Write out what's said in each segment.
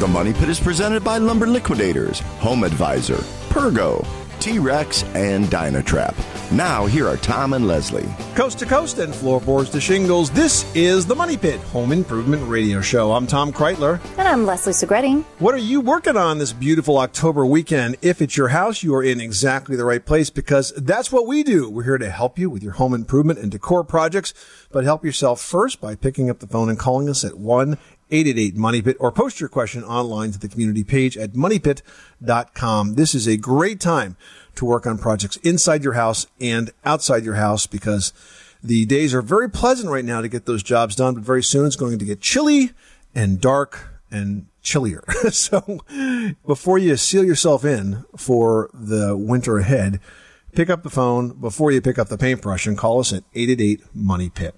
The Money Pit is presented by Lumber Liquidators, Home Advisor, Pergo, T Rex, and Dynatrap. Now, here are Tom and Leslie. Coast to coast and floorboards to shingles, this is the Money Pit Home Improvement Radio Show. I'm Tom Kraeutler. And I'm Leslie Segrete. What are you working on this beautiful October weekend? If it's your house, you are in exactly the right place because that's what we do. We're here to help you with your home improvement and decor projects, but help yourself first by picking up the phone and calling us at 1 888 Money Pit or post your question online to the community page at moneypit.com. This is a great time to work on projects inside your house and outside your house because the days are very pleasant right now to get those jobs done, but very soon it's going to get chilly and dark and chillier. so before you seal yourself in for the winter ahead, pick up the phone before you pick up the paintbrush and call us at 888 Money Pit.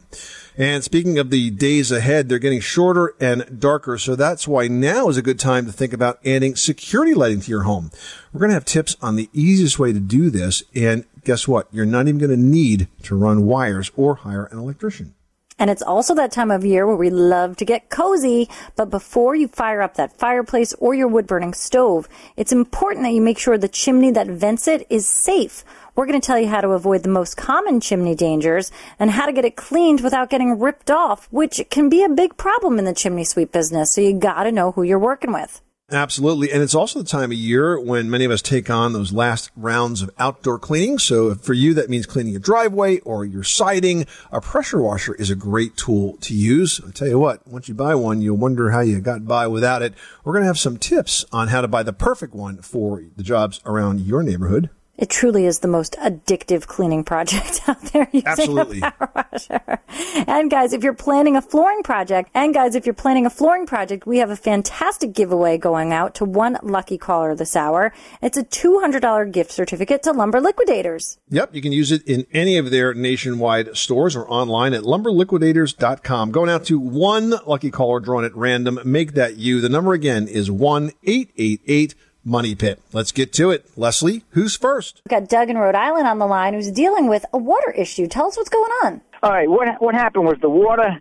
And speaking of the days ahead, they're getting shorter and darker. So that's why now is a good time to think about adding security lighting to your home. We're going to have tips on the easiest way to do this. And guess what? You're not even going to need to run wires or hire an electrician. And it's also that time of year where we love to get cozy. But before you fire up that fireplace or your wood burning stove, it's important that you make sure the chimney that vents it is safe. We're going to tell you how to avoid the most common chimney dangers and how to get it cleaned without getting ripped off, which can be a big problem in the chimney sweep business. So you got to know who you're working with. Absolutely. And it's also the time of year when many of us take on those last rounds of outdoor cleaning. So for you, that means cleaning your driveway or your siding. A pressure washer is a great tool to use. I tell you what, once you buy one, you'll wonder how you got by without it. We're going to have some tips on how to buy the perfect one for the jobs around your neighborhood. It truly is the most addictive cleaning project out there using Absolutely. a power washer. And guys, if you're planning a flooring project, and guys, if you're planning a flooring project, we have a fantastic giveaway going out to one lucky caller this hour. It's a $200 gift certificate to Lumber Liquidators. Yep, you can use it in any of their nationwide stores or online at lumberliquidators.com. Going out to one lucky caller drawn at random. Make that you. The number again is 1 888 Money Pit. Let's get to it. Leslie, who's first? We've got Doug in Rhode Island on the line who's dealing with a water issue. Tell us what's going on. All right, what what happened was the water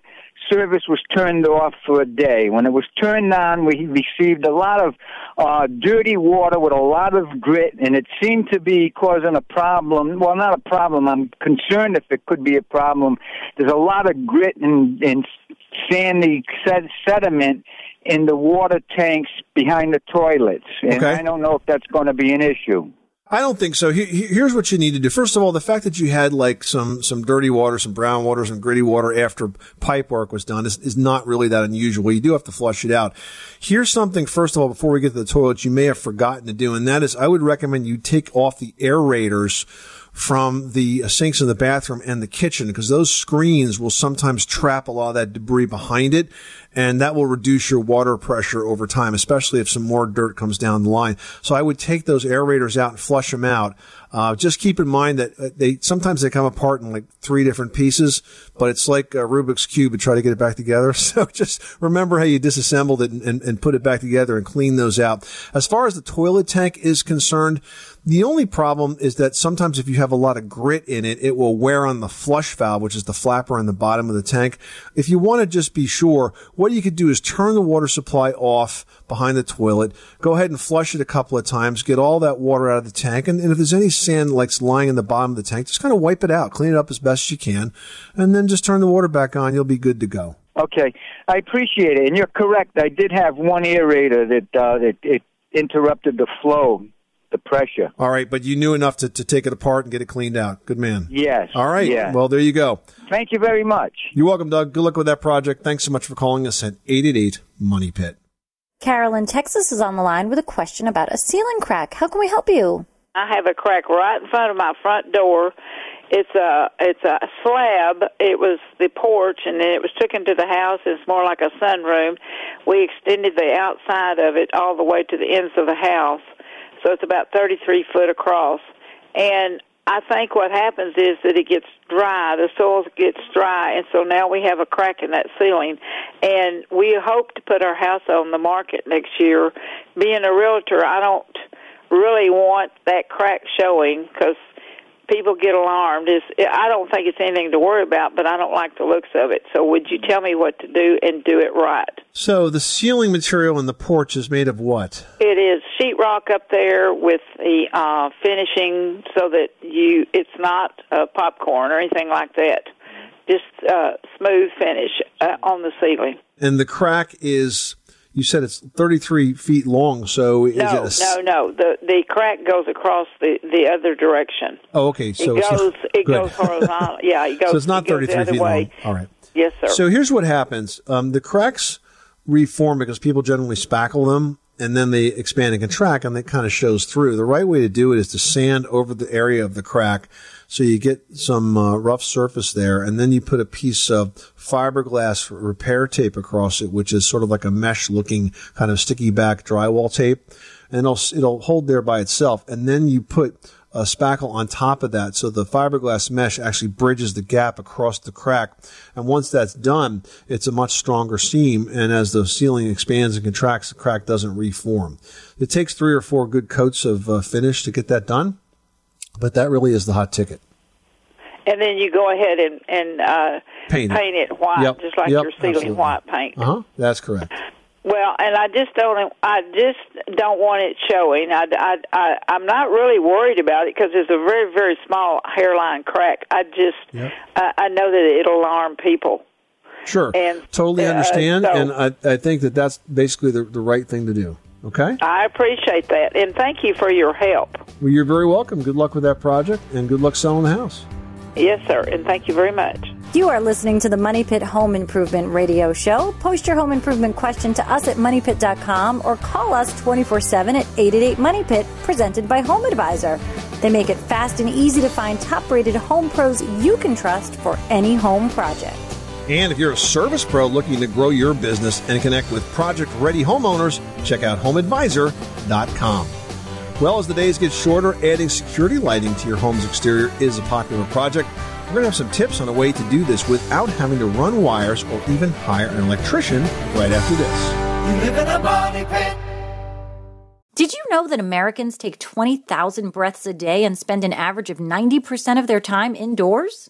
service was turned off for a day. When it was turned on, we received a lot of uh, dirty water with a lot of grit, and it seemed to be causing a problem. Well, not a problem. I'm concerned if it could be a problem. There's a lot of grit and, and sandy sed- sediment in the water tanks behind the toilets, and Okay. I don't know if that's going to be an issue. I don't think so. He- he- Here's what you need to do. First of all, the fact that you had like some some dirty water, some brown water, some gritty water after pipe work was done is, is not really that unusual. You do have to flush it out. Here's something. First of all, before we get to the toilet, you may have forgotten to do, and that is, I would recommend you take off the aerators from the uh, sinks in the bathroom and the kitchen because those screens will sometimes trap a lot of that debris behind it and that will reduce your water pressure over time, especially if some more dirt comes down the line. So I would take those aerators out and flush them out. Uh, just keep in mind that uh, they sometimes they come apart in like three different pieces, but it's like a Rubik's cube and try to get it back together. So just remember how you disassembled it and, and, and put it back together and clean those out. As far as the toilet tank is concerned, the only problem is that sometimes if you have a lot of grit in it, it will wear on the flush valve, which is the flapper on the bottom of the tank. If you want to just be sure, what you could do is turn the water supply off behind the toilet, go ahead and flush it a couple of times, get all that water out of the tank, and, and if there's any sand like lying in the bottom of the tank, just kind of wipe it out, clean it up as best you can, and then just turn the water back on. You'll be good to go. Okay, I appreciate it, and you're correct. I did have one aerator that uh, that it interrupted the flow, the pressure. All right, but you knew enough to, to take it apart and get it cleaned out. Good man. Yes. All right. Yeah. Well, there you go. Thank you very much. You're welcome, Doug. Good luck with that project. Thanks so much for calling us at 888 Money Pit. Carolyn, Texas is on the line with a question about a ceiling crack. How can we help you? I have a crack right in front of my front door. It's a it's a slab. It was the porch, and then it was taken to the house. It's more like a sunroom. We extended the outside of it all the way to the ends of the house, so it's about 33 foot across. And I think what happens is that it gets dry, the soil gets dry, and so now we have a crack in that ceiling. And we hope to put our house on the market next year. Being a realtor, I don't really want that crack showing because people get alarmed. Is I don't think it's anything to worry about, but I don't like the looks of it. So would you tell me what to do and do it right? So the ceiling material in the porch is made of what? It is sheetrock up there with the uh, finishing, so that you it's not uh, popcorn or anything like that. Just uh, smooth finish uh, on the ceiling. And the crack is you said it's 33 feet long, so is no, it a no, no. The the crack goes across the the other direction. Oh, okay. So it it's goes not, it goes horizontal. Yeah, it goes. so it's not it 33 the other feet way. long. All right. Yes, sir. So here's what happens: um, the cracks reform because people generally spackle them, and then they expand and contract, and it kind of shows through. The right way to do it is to sand over the area of the crack, so you get some uh, rough surface there, and then you put a piece of fiberglass repair tape across it, which is sort of like a mesh-looking kind of sticky back drywall tape, and it'll it'll hold there by itself, and then you put a spackle on top of that. So the fiberglass mesh actually bridges the gap across the crack. And once that's done, it's a much stronger seam. And as the ceiling expands and contracts, the crack doesn't reform. It takes three or four good coats of uh, finish to get that done. But that really is the hot ticket. and then you go ahead and and uh, Paint it. it white, Yep, just like yep, your ceiling absolutely. white paint. Uh huh. That's correct. Well, and I just don't. I just don't want it showing. I, I, I I'm not really worried about it because it's a very very small hairline crack. I just Yep. I, I know that it'll alarm people. Sure. And, totally uh, understand. so- and I, I think that that's basically the, the right thing to do. Okay? I appreciate that, and thank you for your help. Well, you're very welcome. Good luck with that project and good luck selling the house. Yes, sir, and thank you very much. You are listening to the Money Pit Home Improvement Radio Show. Post your home improvement question to us at moneypit.com or call us 24 7 at 888 Money Pit, presented by Home Advisor. They make it fast and easy to find top rated home pros you can trust for any home project. And if you're a service pro looking to grow your business and connect with project ready homeowners, check out homeadvisor.com. Well, as the days get shorter, adding security lighting to your home's exterior is a popular project. We're going to have some tips on a way to do this without having to run wires or even hire an electrician right after this. You live in a money pit. Did you know that Americans take 20,000 breaths a day and spend an average of 90% of their time indoors?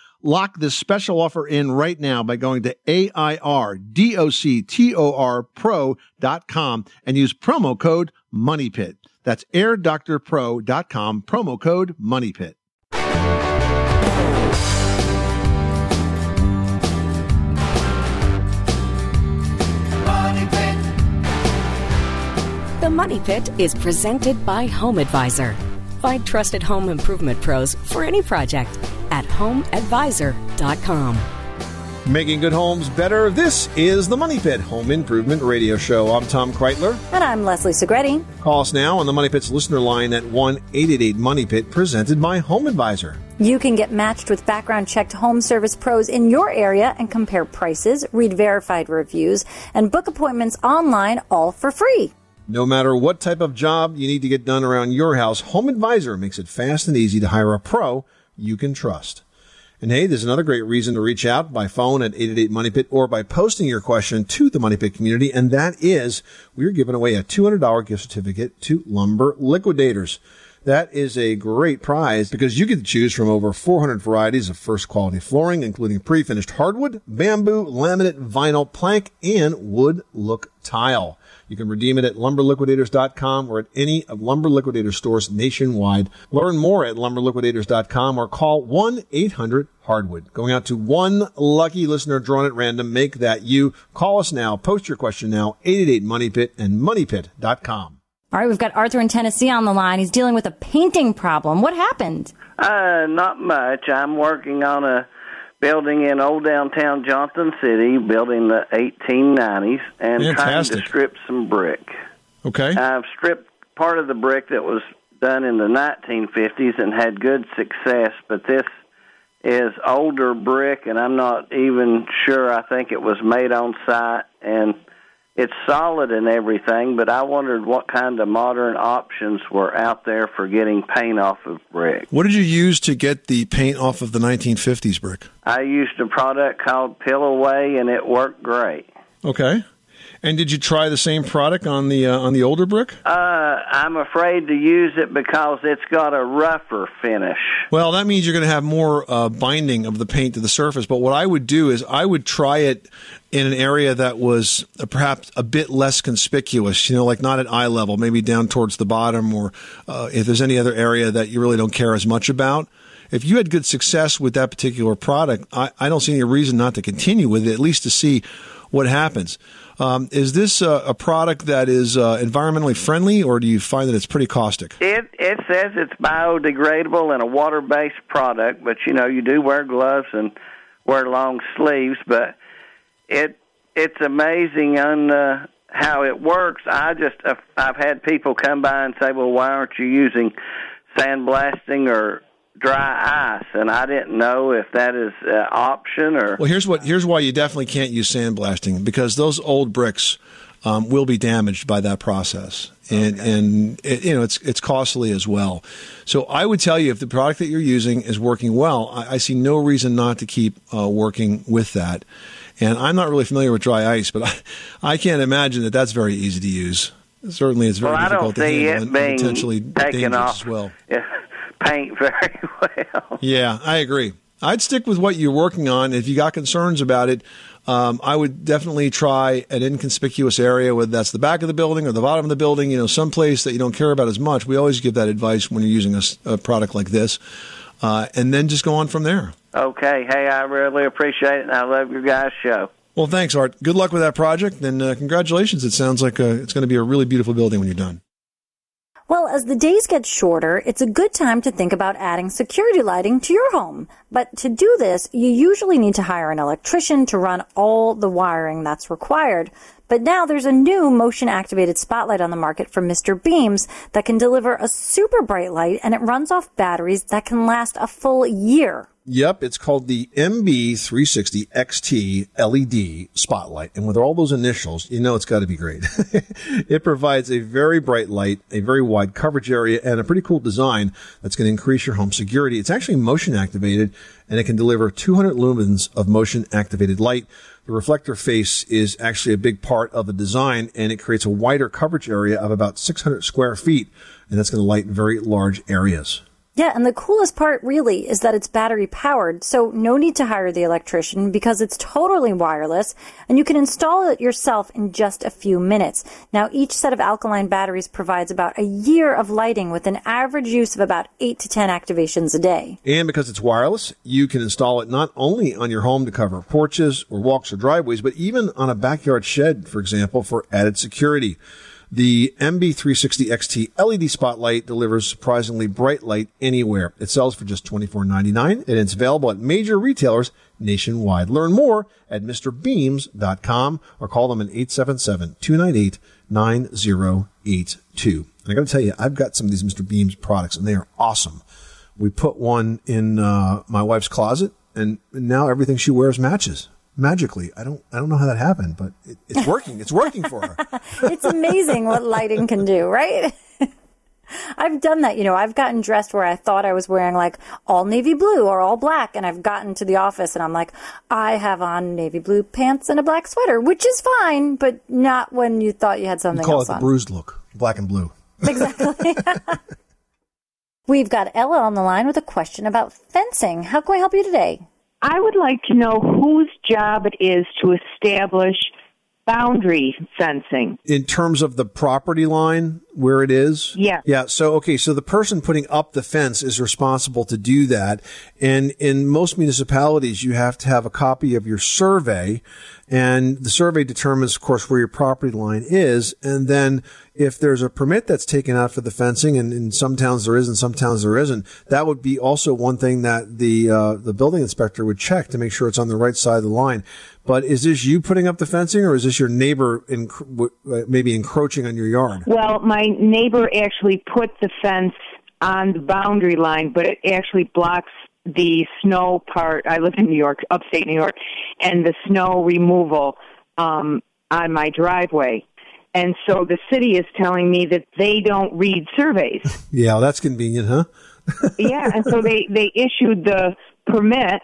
Lock this special offer in right now by going to A-I-R-D-O-C-T-O-R pro.com and use promo code MONEYPIT. That's airdoctorpro.com, promo code MONEYPIT. Money pit. The Money Pit is presented by Home Advisor. Find trusted home improvement pros for any project at homeadvisor.com. Making good homes better. This is the Money Pit Home Improvement Radio Show. I'm Tom Kraeutler. And I'm Leslie Segrete. Call us now on the Money Pit's listener line at 1 888 Money Pit, presented by Home Advisor. You can get matched with background checked home service pros in your area and compare prices, read verified reviews, and book appointments online all for free. No matter what type of job you need to get done around your house, Home Advisor makes it fast and easy to hire a pro you can trust. And hey, there's another great reason to reach out by phone at 888 Money Pit or by posting your question to the Money Pit community. And that is, we're giving away a $200 gift certificate to Lumber Liquidators. That is a great prize because you get to choose from over 400 varieties of first quality flooring, including pre-finished hardwood, bamboo, laminate, vinyl, plank, and wood look tile. You can redeem it at lumberliquidators.com or at any of Lumber Liquidators stores nationwide. Learn more at lumberliquidators.com or call 1-800-HARDWOOD. Going out to one lucky listener drawn at random. Make that you. Call us now. Post your question now. 888-MONEYPIT and moneypit.com. All right, we've got Arthur in Tennessee on the line. He's dealing with a painting problem. What happened? Uh, not much. I'm working on a building in old downtown Johnson City, building the 1890s, and trying Fantastic. to strip some brick. Okay. I've stripped part of the brick that was done in the 1950s and had good success, but this is older brick, and I'm not even sure. I think it was made on site, and it's solid and everything, but I wondered what kind of modern options were out there for getting paint off of brick. What did you use to get the paint off of the 1950s brick? I used a product called Peel Away, and it worked great. Okay. And did you try the same product on the uh, on the older brick? Uh, I'm afraid to use it because it's got a rougher finish. Well, that means you're going to have more uh, binding of the paint to the surface. But what I would do is I would try it in an area that was uh, perhaps a bit less conspicuous, you know, like not at eye level, maybe down towards the bottom, or uh, if there's any other area that you really don't care as much about. If you had good success with that particular product, I, I don't see any reason not to continue with it, at least to see what happens. Um, is this uh, a product that is uh, environmentally friendly, or do you find that it's pretty caustic? It it says it's biodegradable and a water based product, but you know you do wear gloves and wear long sleeves. But it it's amazing on uh, how it works. I just uh, I've had people come by and say, "Well, why aren't you using sandblasting or dry ice?" And I didn't know if that is an option or. Well, here's what here's why you definitely can't use sandblasting because those old bricks um, will be damaged by that process, and and it, you know it's it's costly as well. So I would tell you if the product that you're using is working well, I, I see no reason not to keep uh, working with that. And I'm not really familiar with dry ice, but I, I can't imagine that that's very easy to use. Certainly, it's very well, difficult to handle it and potentially dangerous off as well. paint very well. Yeah, I agree. I'd stick with what you're working on. If you got concerns about it, um, I would definitely try an inconspicuous area, whether that's the back of the building or the bottom of the building, you know, someplace that you don't care about as much. We always give that advice when you're using a product like this. Uh, and then just go on from there. Okay, hey, I really appreciate it, and I love your guys' show. Well, thanks, Art. Good luck with that project, and uh, congratulations. It sounds like uh, it's going to be a really beautiful building when you're done. Well, as the days get shorter, it's a good time to think about adding security lighting to your home. But to do this, you usually need to hire an electrician to run all the wiring that's required. But now there's a new motion activated spotlight on the market from Mr. Beams that can deliver a super bright light and it runs off batteries that can last a full year. Yep, it's called the MB360 XT LED spotlight. And with all those initials, you know it's got to be great. it provides a very bright light, a very wide coverage area, and a pretty cool design that's going to increase your home security. It's actually motion activated and it can deliver 200 lumens of motion activated light. The reflector face is actually a big part of the design and it creates a wider coverage area of about 600 square feet. And that's going to light very large areas. Yeah, and the coolest part really is that it's battery powered, so no need to hire the electrician because it's totally wireless and you can install it yourself in just a few minutes. Now, each set of alkaline batteries provides about a year of lighting with an average use of about 8 to 10 activations a day. And because it's wireless, you can install it not only on your home to cover porches or walks or driveways, but even on a backyard shed, for example, for added security. The MB360 XT LED spotlight delivers surprisingly bright light anywhere. It sells for just $24.99 and it's available at major retailers nationwide. Learn more at MrBeams.com or call them at 877-298-9082. And I gotta tell you, I've got some of these Mr. Beams products and they are awesome. We put one in uh, my wife's closet, and now everything she wears matches magically. I don't I don't know how that happened, but it, it's working. It's working for her. it's amazing what lighting can do, right? I've done that, you know, I've gotten dressed where I thought I was wearing like all navy blue or all black and I've gotten to the office and I'm like, I have on navy blue pants and a black sweater, which is fine, but not when you thought you had something call else it the on. bruised look, black and blue. Exactly. We've got Ella on the line with a question about fencing. How can I help you today? I would like to know whose job it is to establish boundary fencing. in terms of the property line where it is? Yeah. Yeah. So, okay. So the person putting up the fence is responsible to do that. And in most municipalities, you have to have a copy of your survey and the survey determines, of course, where your property line is. And then if there's a permit that's taken out for the fencing, and in some towns there is, and some towns there isn't, that would be also one thing that the uh, the building inspector would check to make sure it's on the right side of the line. But is this you putting up the fencing, or is this your neighbor enc- uh, maybe encroaching on your yard? Well, my neighbor actually put the fence on the boundary line, but it actually blocks the snow part. I live in New York, upstate New York, and the snow removal um, on my driveway. And so the city is telling me that they don't read surveys. Yeah, well, that's convenient, huh? yeah, and so they they issued the permit.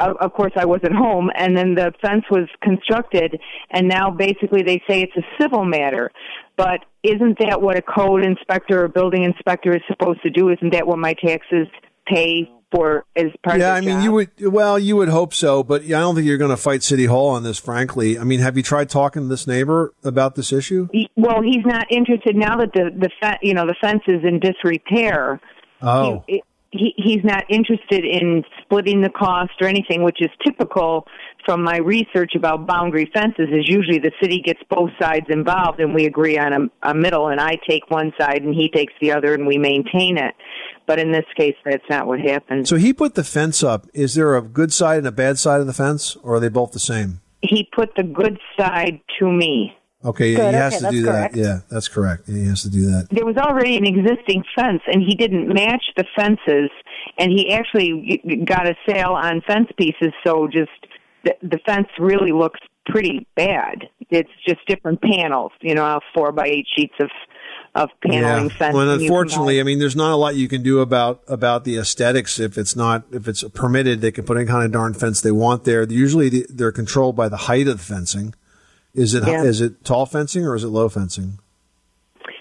Of, of course, I wasn't home, and then the fence was constructed, and now basically they say it's a civil matter. But isn't that what a code inspector or building inspector is supposed to do? Isn't that what my taxes pay for as part yeah, I mean, job? you would. Well, you would hope so, but I don't think you're going to fight City Hall on this. Frankly, I mean, have you tried talking to this neighbor about this issue? He- well, he's not interested now that the the you know the fence is in disrepair. Oh, he, he he's not interested in splitting the cost or anything, which is typical from my research about boundary fences. Is usually the city gets both sides involved and we agree on a, a middle, and I take one side and he takes the other, and we maintain it. But in this case, that's not what happened. so he put the fence up. Is there a good side and a bad side of the fence, or are they both the same? He put the good side to me. Okay, yeah, Good, he has okay, to that's do correct. that. Yeah, that's correct. Yeah, he has to do that. there was already an existing fence and he didn't match the fences and he actually got a sale on fence pieces so just the, the fence really looks pretty bad it's just different panels you know four by eight sheets of of paneling yeah. Well, unfortunately, I mean, there's not a lot you can do about about the aesthetics if it's not if it's permitted. They can put any kind of darn fence they want there. Usually, they're controlled by the height of the fencing. Is it is Yeah. it tall fencing or is it low fencing?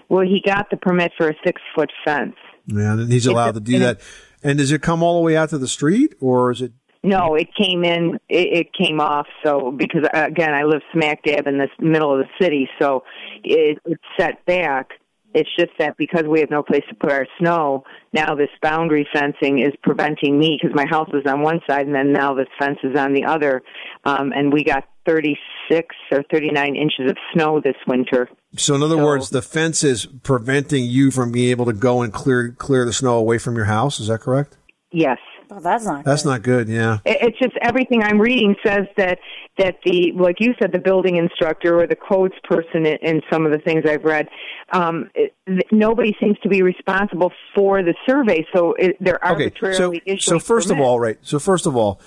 well he got the permit for a six foot fence Yeah, and he's allowed to do that. And does it come all the way out to the street, or is it? No, it came in. It, it came off. So because again, I live smack dab in the middle of the city, so it, it's set back. It's just that because we have no place to put our snow, now this boundary fencing is preventing me because my house is on one side and then now this fence is on the other. Um, and we got 36 or 39 inches of snow this winter. So, in other words, the fence is preventing you from being able to go and clear clear the snow away from your house. Is that correct? Yes. Oh, that's not. That's not good. Yeah. It- It's just everything I'm reading says that that the like you said the building instructor or the codes person in, in some of the things I've read, um, it, nobody seems to be responsible for the survey, so it, they're Okay. So, issuing. so first of all, right. So first of all,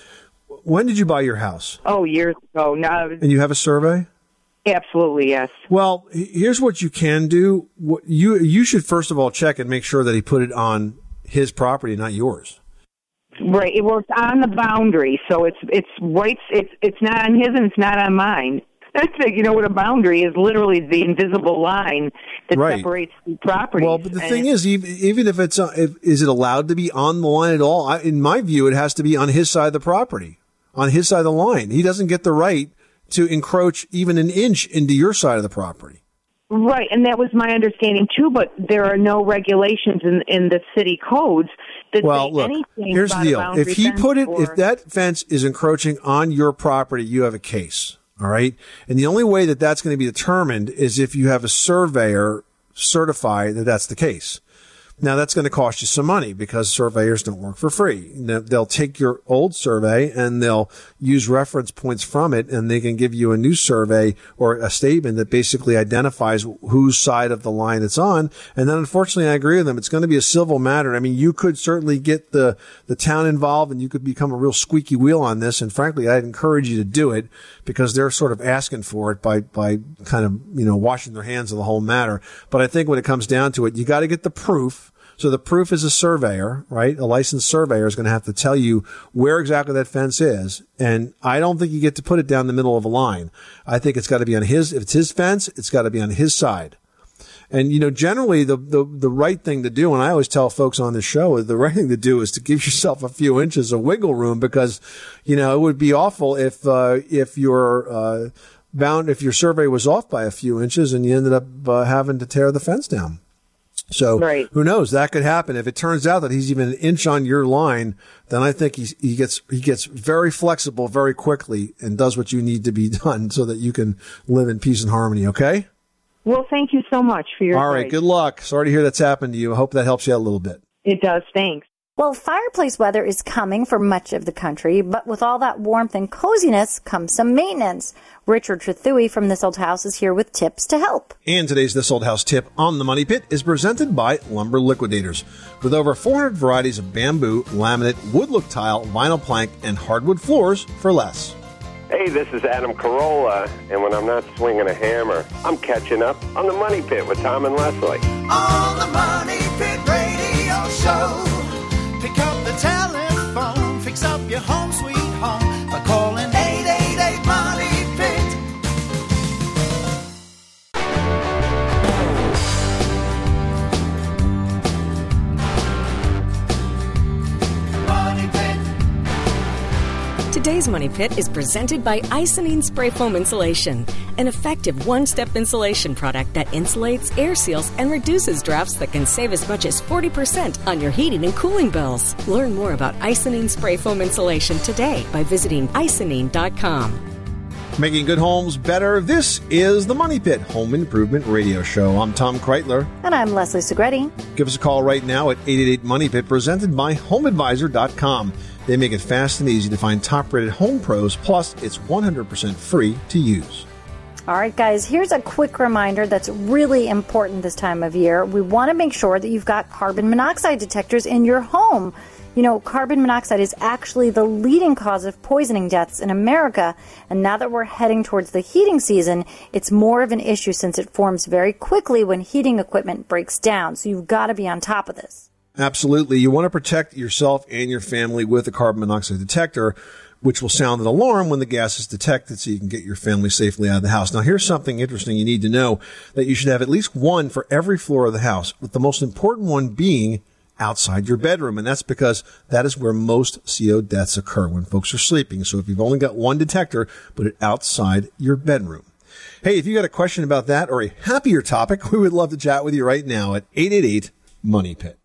when did you buy your house? oh, years ago, no, And you have a survey? absolutely yes. Well, here's what you can do. What you you should first of all check and make sure that he put it on his property, not yours. Right, it works on the boundary, so it's it's right. It's it's not on his and it's not on mine. That's the, you know what a boundary is. Literally the invisible line that Right. separates the property. Well, but the thing is, even, even if it's uh, if, is it allowed to be on the line at all? I, in my view, it has to be on his side of the property, on his side of the line. He doesn't get the right to encroach even an inch into your side of the property. Right, and that was my understanding too. But there are no regulations in in the city codes Well, look, anything here's the deal. If he put it, or- if that fence is encroaching on your property, you have a case. All right. And the only way that that's going to be determined is if you have a surveyor certify that that's the case. Now that's going to cost you some money because surveyors don't work for free. They'll take your old survey and they'll use reference points from it and they can give you a new survey or a statement that basically identifies whose side of the line it's on. And then unfortunately I agree with them. It's going to be a civil matter. I mean, you could certainly get the, the town involved and you could become a real squeaky wheel on this. And frankly, I'd encourage you to do it because they're sort of asking for it by, by kind of, you know, washing their hands of the whole matter. But I think when it comes down to it, you got to get the proof. So the proof is a surveyor, right? A licensed surveyor is going to have to tell you where exactly that fence is. And I don't think you get to put it down the middle of a line. I think it's got to be on his, if it's his fence, it's got to be on his side. And you know, generally the, the the right thing to do, and I always tell folks on the show, the right thing to do is to give yourself a few inches of wiggle room because, you know, it would be awful if uh, if your uh, bound if your survey was off by a few inches and you ended up uh, having to tear the fence down. So Right. who knows? That could happen. If it turns out that he's even an inch on your line, then I think he's, he gets he gets very flexible very quickly and does what you need to be done so that you can live in peace and harmony. Okay. Well, thank you so much for your All right. advice. Good luck. Sorry to hear that's happened to you. I hope that helps you out a little bit. It does. Thanks. Well, fireplace weather is coming for much of the country, but with all that warmth and coziness comes some maintenance. Richard Trethewey from This Old House is here with tips to help. And today's This Old House tip on the Money Pit is presented by Lumber Liquidators. With over 400 varieties of bamboo, laminate, wood look tile, vinyl plank, and hardwood floors for less. Hey, this is Adam Carolla, and when I'm not swinging a hammer, I'm catching up on the Money Pit with Tom and Leslie. On the Money Pit Radio Show. Money Pit is presented by Icynene Spray Foam Insulation, an effective one step insulation product that insulates, air seals, and reduces drafts that can save as much as 40% on your heating and cooling bills. Learn more about Icynene Spray Foam Insulation today by visiting icynene.com. Making good homes better. This is the Money Pit Home Improvement Radio Show. I'm Tom Kraeutler. And I'm Leslie Segrete. Give us a call right now at 888 Money Pit, presented by HomeAdvisor.com. They make it fast and easy to find top rated home pros, plus, it's 100% free to use. All right, guys, here's a quick reminder that's really important this time of year. We want to make sure that you've got carbon monoxide detectors in your home. You know, carbon monoxide is actually the leading cause of poisoning deaths in America. And now that we're heading towards the heating season, it's more of an issue since it forms very quickly when heating equipment breaks down. So you've got to be on top of this. Absolutely. You want to protect yourself and your family with a carbon monoxide detector, which will sound an alarm when the gas is detected so you can get your family safely out of the house. Now, here's something interesting you need to know that you should have at least one for every floor of the house, with the most important one being outside your bedroom. And that's because that is where most CO deaths occur when folks are sleeping. So if you've only got one detector, put it outside your bedroom. Hey, if you got a question about that or a happier topic, we would love to chat with you right now at 888 Money Pit.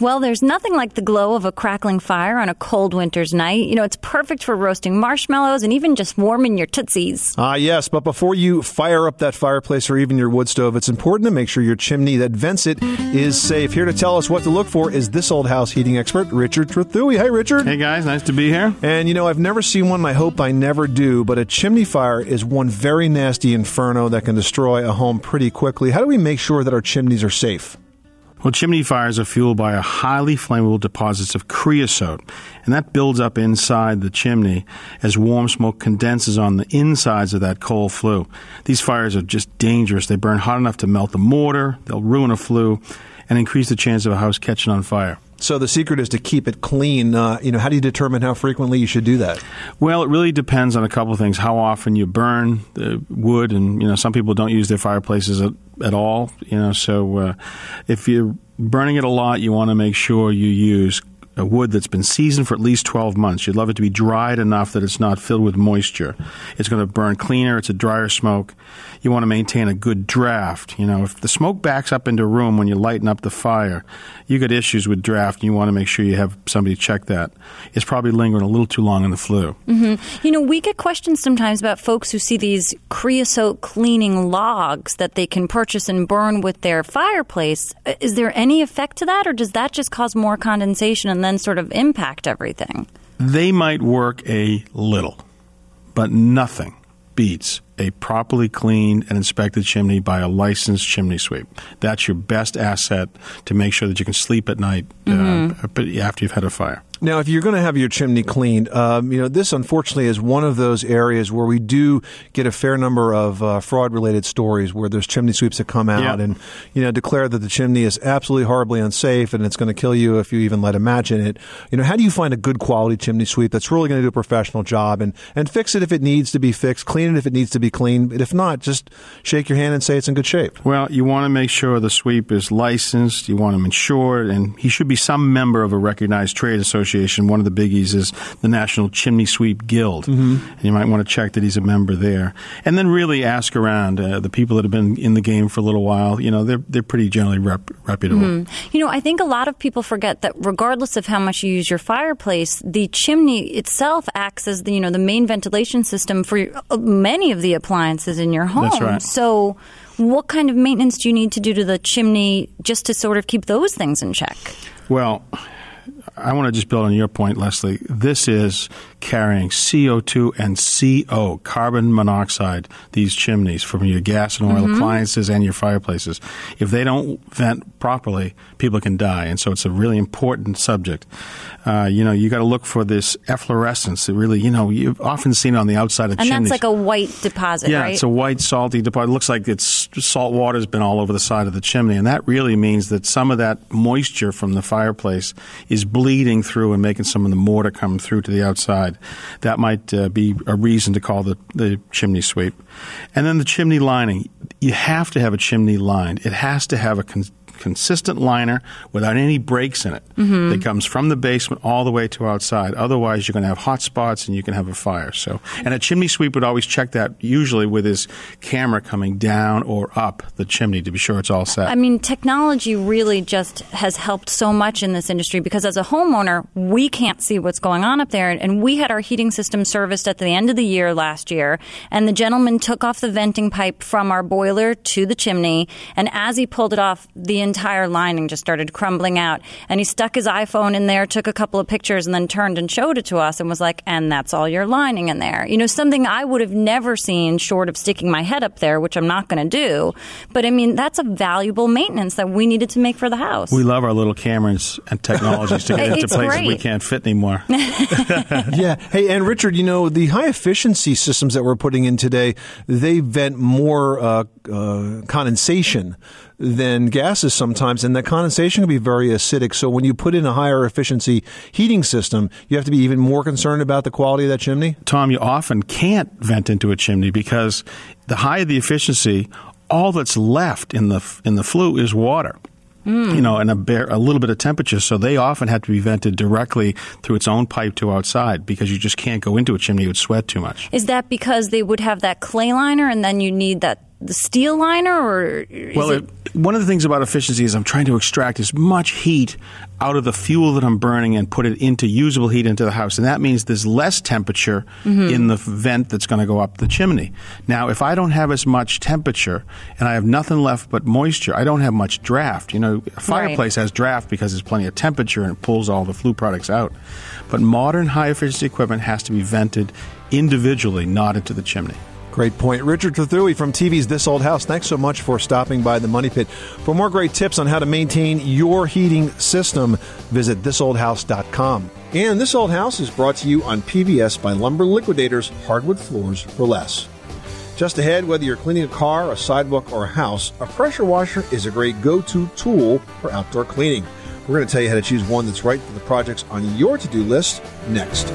Well, there's nothing like the glow of a crackling fire on a cold winter's night. You know, it's perfect for roasting marshmallows and even just warming your tootsies. Ah, yes, but before you fire up that fireplace or even your wood stove, it's important to make sure your chimney that vents it is safe. Here to tell us what to look for is this old house heating expert, Richard Trethewey. Hey, Richard. Hey, guys, nice to be here. And you know, I've never seen one, and I hope I never do, but a chimney fire is one very nasty inferno that can destroy a home pretty quickly. How do we make sure that our chimneys are safe? Well, chimney fires are fueled by a highly flammable deposits of creosote, and that builds up inside the chimney as warm smoke condenses on the insides of that coal flue. These fires are just dangerous. They burn hot enough to melt the mortar, they'll ruin a flue, and increase the chance of a house catching on fire. So the secret is to keep it clean. Uh, you know, how do you determine how frequently you should do that? Well, it really depends on a couple of things. How often you burn the wood, and you know, some people don't use their fireplaces at, at all. You know, so uh, if you're burning it a lot, you want to make sure you use wood that's been seasoned for at least 12 months. You'd love it to be dried enough that it's not filled with moisture. It's going to burn cleaner. It's a drier smoke. You want to maintain a good draft. You know, if the smoke backs up into a room when you lighten up the fire, you get issues with draft. And you want to make sure you have somebody check that. It's probably lingering a little too long in the flue. hmm You know, we get questions sometimes about folks who see these creosote cleaning logs that they can purchase and burn with their fireplace. Uh, Is there any effect to that, or does that just cause more condensation and then sort of impact everything? They might work a little, but nothing beats a properly cleaned and inspected chimney by a licensed chimney sweep. That's your best asset to make sure that you can sleep at night uh, Mhm. but after you've had a fire. Now, if you're going to have your chimney cleaned, um, you know this unfortunately is one of those areas where we do get a fair number of uh, fraud-related stories where there's chimney sweeps that come out Yeah. and you know declare that the chimney is absolutely horribly unsafe and it's going to kill you if you even let a match in it. You know, how do you find a good quality chimney sweep that's really going to do a professional job and and fix it if it needs to be fixed, clean it if it needs to be cleaned, but if not, just shake your hand and say it's in good shape. Well, you want to make sure the sweep is licensed. You want him insured, and he should be some member of a recognized trade association. One of the biggies is the National Chimney Sweep Guild. Mhm. And you might want to check that he's a member there, and then really ask around. Uh, the people that have been in the game for a little while, you know, they're they're pretty generally rep- reputable. Mhm. You know, I think a lot of people forget that regardless of how much you use your fireplace, the chimney itself acts as the you know the main ventilation system for uh, many of the appliances in your home. That's right. So, what kind of maintenance do you need to do to the chimney just to sort of keep those things in check? Well, I want to just build on your point, Leslie. This is carrying CO2 and CO, carbon monoxide, these chimneys from your gas and oil Mhm. appliances and your fireplaces. If they don't vent properly, people can die. And so it's a really important subject. Uh, you know, you got to look for this efflorescence. It really, you know, you've often seen it on the outside of chimneys. And chimneys. that's like a white deposit, Yeah, right? it's a white salty deposit. It looks like it's salt water's been all over the side of the chimney, and that really means that some of that moisture from the fireplace is bleeding through and making some of the mortar come through to the outside. That might uh, be a reason to call the, the chimney sweep. And then the chimney lining. You have to have a chimney lined. It has to have a con- consistent liner without any breaks in it Mhm. that comes from the basement all the way to outside. Otherwise, you're going to have hot spots and you can have a fire. So, and a chimney sweep would always check that usually with his camera coming down or up the chimney to be sure it's all set. I mean, technology really just has helped so much in this industry because as a homeowner, we can't see what's going on up there. And we had our heating system serviced at the end of the year last year, and the gentleman took off the venting pipe from our boiler to the chimney. And as he pulled it off, the entire lining just started crumbling out. And he stuck his iPhone in there, took a couple of pictures, and then turned and showed it to us and was like, and that's all your lining in there. You know, something I would have never seen short of sticking my head up there, which I'm not going to do. But I mean, that's a valuable maintenance that we needed to make for the house. we love our little cameras and technologies to get into It's places we can't fit anymore. yeah. Hey, and Richard, you know, the high efficiency systems that we're putting in today, they vent more uh, uh, condensation than gases sometimes, and that condensation can be very acidic. So when you put in a higher efficiency heating system, you have to be even more concerned about the quality of that chimney. Tom, you often can't vent into a chimney because the higher the efficiency, all that's left in the in the flue is water. Hmm. You know, and a, bare, a little bit of temperature, so they often have to be vented directly through its own pipe to outside because you just can't go into a chimney; it would sweat too much. Is that because they would have that clay liner and then you need that the steel liner or Well, it, it, one of the things about efficiency is I'm trying to extract as much heat out of the fuel that I'm burning and put it into usable heat into the house. And that means there's less temperature Mhm. in the vent that's going to go up the chimney. Now, if I don't have as much temperature and I have nothing left but moisture, I don't have much draft. You know, a fireplace has draft because there's plenty of temperature and it pulls all the flue products out. But modern high efficiency equipment has to be vented individually, not into the chimney. Great point. Richard Trethewey from TV's This Old House, thanks so much for stopping by the Money Pit. For more great tips on how to maintain your heating system, visit thisoldhouse.com. And This Old House is brought to you on PBS by Lumber Liquidators Hardwood Floors for Less. Just ahead, whether you're cleaning a car, a sidewalk, or a house, a pressure washer is a great go to tool for outdoor cleaning. We're going to tell you how to choose one that's right for the projects on your to do list next. You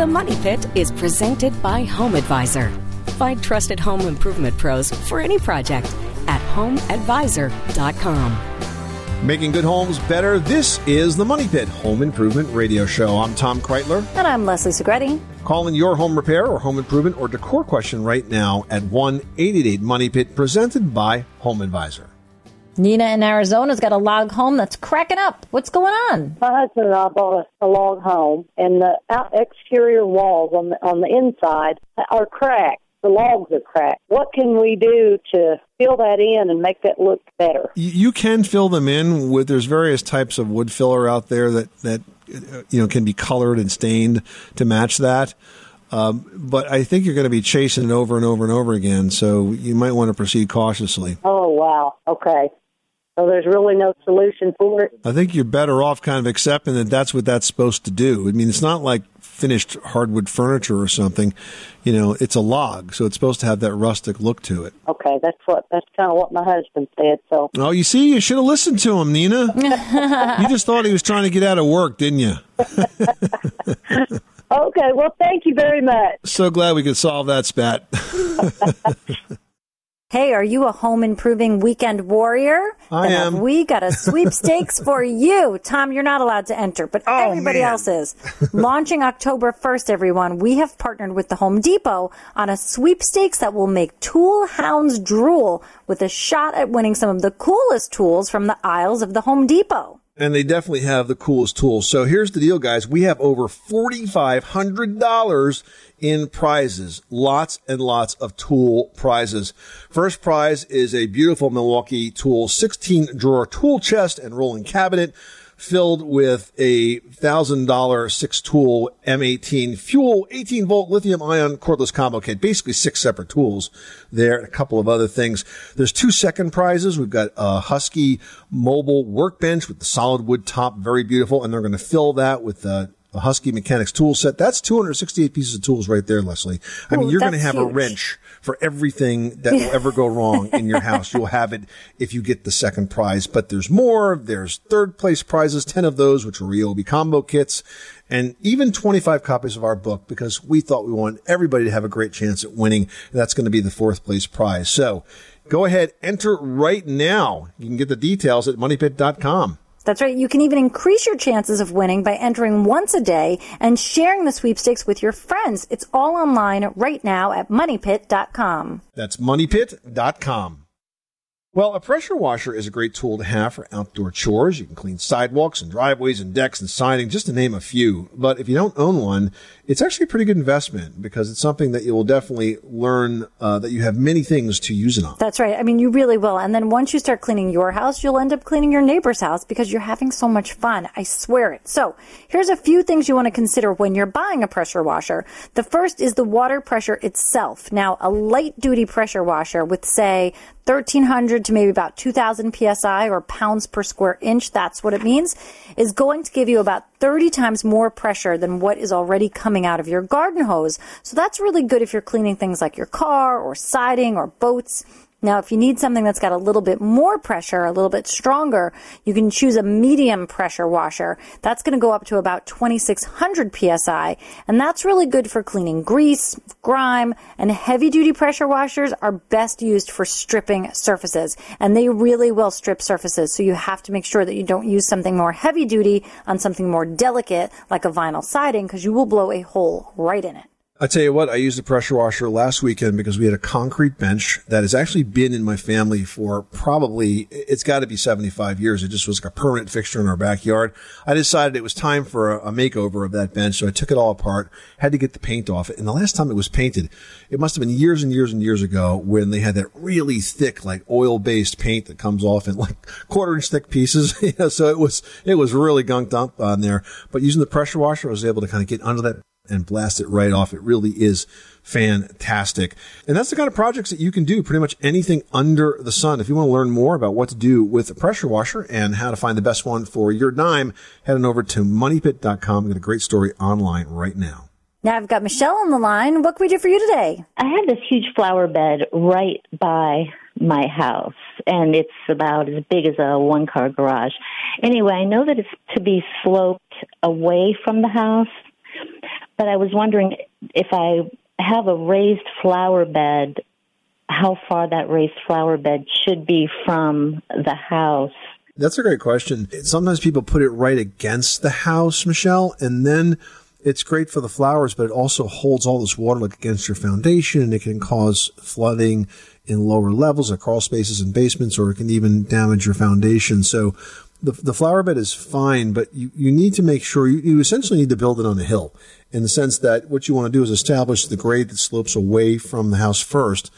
The Money Pit is presented by Home Advisor. Find trusted home improvement pros for any project at homeadvisor.com. Making good homes better. This is the Money Pit Home Improvement Radio Show. I'm Tom Kraeutler. And I'm Leslie Segrete. Call in your home repair or home improvement or decor question right now at 1 888 Money Pit, presented by Home Advisor. Nina in Arizona's got a log home that's cracking up. What's going on? My husband and I bought a, a log home, and the out exterior walls on the on the inside are cracked. The logs are cracked. What can we do to fill that in and make that look better? You, you can fill them in with, there's various types of wood filler out there that, that you know, can be colored and stained to match that. Um, but I think you're going to be chasing it over and over and over again, so you might want to proceed cautiously. Oh wow. Okay. So there's really no solution for it. I think you're better off kind of accepting that that's what that's supposed to do. I mean, it's not like finished hardwood furniture or something. You know, it's a log, so it's supposed to have that rustic look to it. Okay, that's what that's kind of what my husband said. So Oh, you see, you should have listened to him, Nina. you just thought he was trying to get out of work, didn't you? okay. Well, thank you very much. So glad we could solve that spat. Hey, are you a home improving weekend warrior? I then am. We got a sweepstakes for you. Tom, you're not allowed to enter, but oh, everybody Oh, man. else is. Launching October 1st, everyone, we have partnered with the Home Depot on a sweepstakes that will make tool hounds drool with a shot at winning some of the coolest tools from the aisles of the Home Depot. And they definitely have the coolest tools. So here's the deal, guys. We have over $4,500 in prizes. Lots and lots of tool prizes. First prize is a beautiful Milwaukee Tool 16 drawer tool chest and rolling cabinet filled with a thousand dollar six tool M18 fuel 18 volt lithium ion cordless combo kit. Basically six separate tools there and a couple of other things. There's two second prizes. We've got a Husky mobile workbench with the solid wood top. Very beautiful. And they're going to fill that with the a Husky Mechanics tool set. That's 268 pieces of tools right there, Leslie. I mean, you're going to have a wrench for everything that will ever go wrong in your house. You'll have it if you get the second prize, but there's more. There's third place prizes, 10 of those, which are Ryobi combo kits and even 25 copies of our book because we thought we wanted everybody to have a great chance at winning. That's going to be the fourth place prize. So go ahead, enter right now. You can get the details at moneypit.com. That's right. You can even increase your chances of winning by entering once a day and sharing the sweepstakes with your friends. It's all online right now at moneypit.com. That's moneypit.com. Well, a pressure washer is a great tool to have for outdoor chores. You can clean sidewalks and driveways and decks and siding, just to name a few. But if you don't own one, it's actually a pretty good investment because it's something that you will definitely learn uh, that you have many things to use it on. That's right. I mean, you really will. And then once you start cleaning your house, you'll end up cleaning your neighbor's house because you're having so much fun. I swear it. So here's a few things you want to consider when you're buying a pressure washer. The first is the water pressure itself. Now, a light duty pressure washer with say 1300 to maybe about 2000 psi or pounds per square inch, that's what it means, is going to give you about 30 times more pressure than what is already coming out of your garden hose. So that's really good if you're cleaning things like your car or siding or boats. Now, if you need something that's got a little bit more pressure, a little bit stronger, you can choose a medium pressure washer. That's going to go up to about 2600 psi, and that's really good for cleaning grease, grime, and heavy duty pressure washers are best used for stripping surfaces, and they really will strip surfaces. So you have to make sure that you don't use something more heavy duty on something more delicate like a vinyl siding because you will blow a hole right in it. I tell you what, I used a pressure washer last weekend because we had a concrete bench that has actually been in my family for probably, it's got to be 75 years. It just was like a permanent fixture in our backyard. I decided it was time for a, a makeover of that bench. So I took it all apart, had to get the paint off it. And the last time it was painted, it must have been years and years and years ago when they had that really thick, like oil based paint that comes off in like quarter inch thick pieces. so it was, it was really gunked up on there. But using the pressure washer, I was able to kind of get under that and blast it right off. It really is fantastic. And that's the kind of projects that you can do pretty much anything under the sun. If you want to learn more about what to do with a pressure washer and how to find the best one for your dime, head on over to moneypit.com. We've got a great story online right now. Now I've got Michelle on the line. What can we do for you today? I have this huge flower bed right by my house, and it's about as big as a one car garage. Anyway, I know that it's to be sloped away from the house, but I was wondering if I have a raised flower bed, how far that raised flower bed should be from the house. That's a great question. Sometimes people put it right against the house, Michelle, and then it's great for the flowers, but it also holds all this water like against your foundation and it can cause flooding in lower levels, like crawl spaces and basements, or it can even damage your foundation. So the, the flower bed is fine, but you, you need to make sure you, you essentially need to build it on a hill in the sense that what you want to do is establish the grade that slopes away from the house first.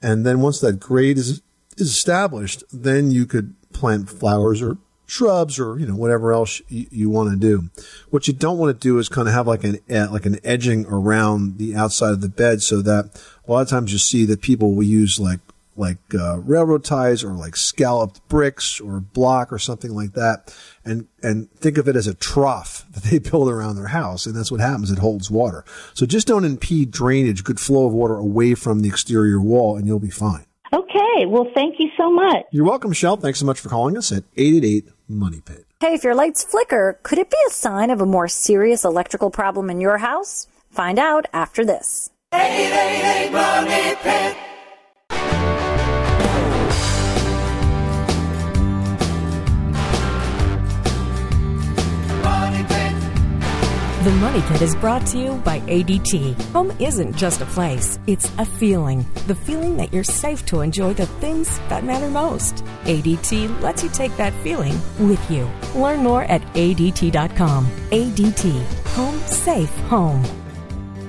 And then once that grade is, is established, then you could plant flowers or shrubs or, you know, whatever else you, you want to do. What you don't want to do is kind of have like an, eh, like an edging around the outside of the bed so that a lot of times you see that people will use like like uh, railroad ties or like scalloped bricks or block or something like that and and think of it as a trough that they build around their house and that's what happens it holds water so just don't impede drainage good flow of water away from the exterior wall and you'll be fine Okay, well, thank you so much. you're welcome michelle thanks so much for calling us at 888 money pit Hey, if your lights flicker, could it be a sign of a more serious electrical problem in your house? Find out after this. 888 Money Pit. The Money Pit is brought to you by ADT. Home isn't just a place, it's a feeling. The feeling that you're safe to enjoy the things that matter most. ADT lets you take that feeling with you. Learn more at ADT.com. ADT. Home safe home.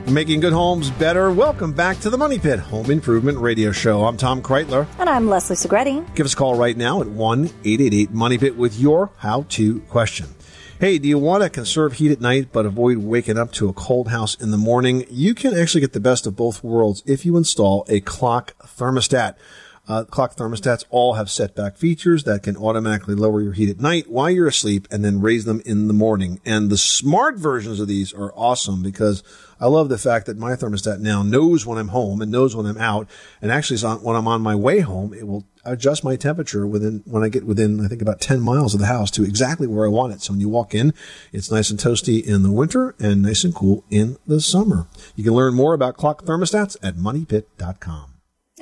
making good homes better welcome back to the money pit home improvement radio show i'm tom kraeutler And I'm Leslie Segrete. Give us a call right now at 1 888 Money Pit with your how to question. Hey, do you want to conserve heat at night but avoid waking up to a cold house in the morning? You can actually get the best of both worlds if you install a clock thermostat. Uh, clock thermostats all have setback features that can automatically lower your heat at night while you're asleep and then raise them in the morning. And the smart versions of these are awesome because I love the fact that my thermostat now knows when I'm home and knows when I'm out. And actually, when I'm on my way home, it will adjust my temperature within, when I get within, I think about 10 miles of the house to exactly where I want it. So when you walk in, it's nice and toasty in the winter and nice and cool in the summer. You can learn more about clock thermostats at moneypit.com.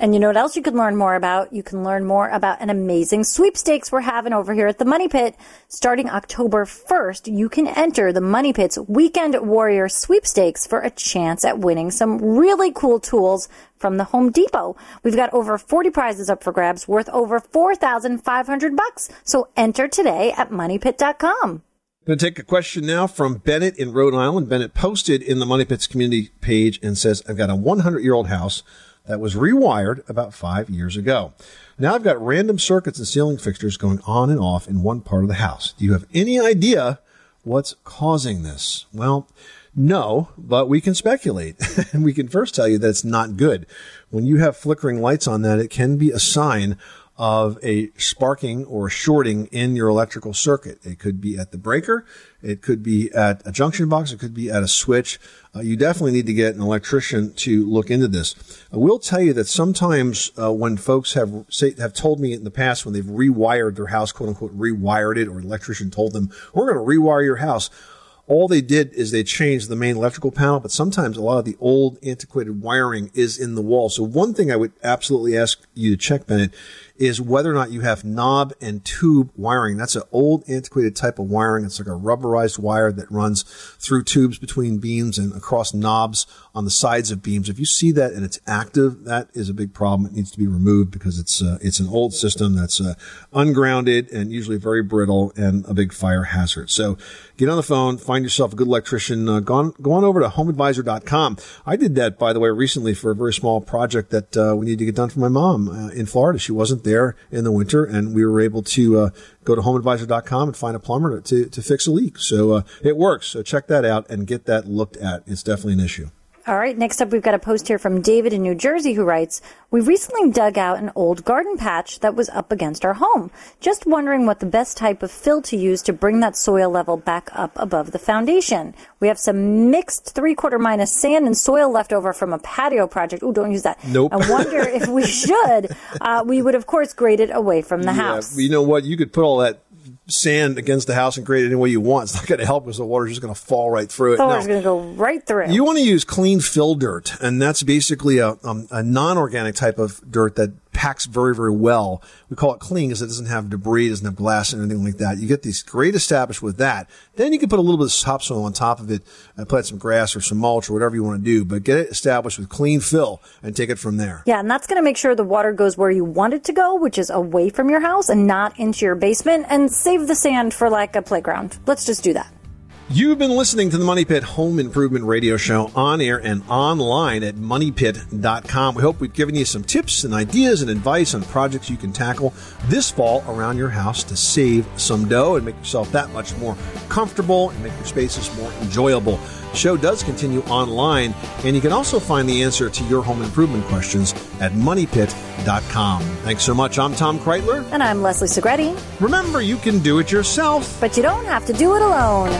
And you know what else you can learn more about? You can learn more about an amazing sweepstakes we're having over here at the Money Pit. Starting October 1st, you can enter the Money Pit's Weekend Warrior sweepstakes for a chance at winning some really cool tools from the Home Depot. We've got over 40 prizes up for grabs worth over 4,500 bucks. So enter today at moneypit.com. I'm Going to take a question now from Bennett in Rhode Island. Bennett posted in the Money Pits community page and says, I've got a 100 year old house that was rewired about five years ago. Now I've got random circuits and ceiling fixtures going on and off in one part of the house. Do you have any idea what's causing this? Well, no, but we can speculate. and we can first tell you that it's not good. When you have flickering lights on that, it can be a sign of a sparking or shorting in your electrical circuit. It could be at the breaker. It could be at a junction box. It could be at a switch. Uh, you definitely need to get an electrician to look into this. I will tell you that sometimes uh, when folks have say, have told me in the past when they've rewired their house, quote unquote, rewired it, or an electrician told them, "We're going to rewire your house." all they did is they changed the main electrical panel, but sometimes a lot of the old antiquated wiring is in the wall. So one thing I would absolutely ask you to check, Bennett, is whether or not you have knob and tube wiring. That's an old antiquated type of wiring. It's like a rubberized wire that runs through tubes between beams and across knobs on the sides of beams. If you see that and it's active, that is a big problem. It needs to be removed because it's uh, it's an old system that's uh, ungrounded and usually very brittle and a big fire hazard. So get on the phone, find yourself a good electrician. Uh, go, on, go on over to homeadvisor.com. I did that, by the way, recently for a very small project that uh, we needed to get done for my mom uh, in Florida. She wasn't there in the winter, and we were able to uh, go to homeadvisor.com and find a plumber to, to, to fix a leak. So uh, it works. So check that out and get that looked at. It's definitely an issue. All right, next up, we've got a post here from David in New Jersey who writes We recently dug out an old garden patch that was up against our home. Just wondering what the best type of fill to use to bring that soil level back up above the foundation. We have some mixed three quarter minus sand and soil left over from a patio project. Oh, don't use that. Nope. I wonder if we should. Uh, we would, of course, grade it away from the house. You know what? You could put all that sand against the house and grade it any way you want. It's not going to help because the water's just going to fall right through it. The No. water's going to go right through. You want to use clean fill dirt, and that's basically a, um, a non-organic type of dirt that packs very, very well. We call it clean because it doesn't have debris, doesn't have glass and anything like that. You get these great established with that. Then you can put a little bit of topsoil on top of it, and plant some grass or some mulch or whatever you want to do, but get it established with clean fill and take it from there. Yeah, and that's going to make sure the water goes where you want it to go, which is away from your house and not into your basement, and save the sand for like a playground. Let's just do that. You've been listening to the Money Pit Home Improvement Radio Show on air and online at moneypit.com. We hope we've given you some tips and ideas and advice on projects you can tackle this fall around your house to save some dough and make yourself that much more comfortable and make your spaces more enjoyable. Show does continue online, and you can also find the answer to your home improvement questions at moneypit.com. Thanks so much. I'm Tom Kraeutler. And I'm Leslie Segrete. Remember, you can do it yourself. But you don't have to do it alone.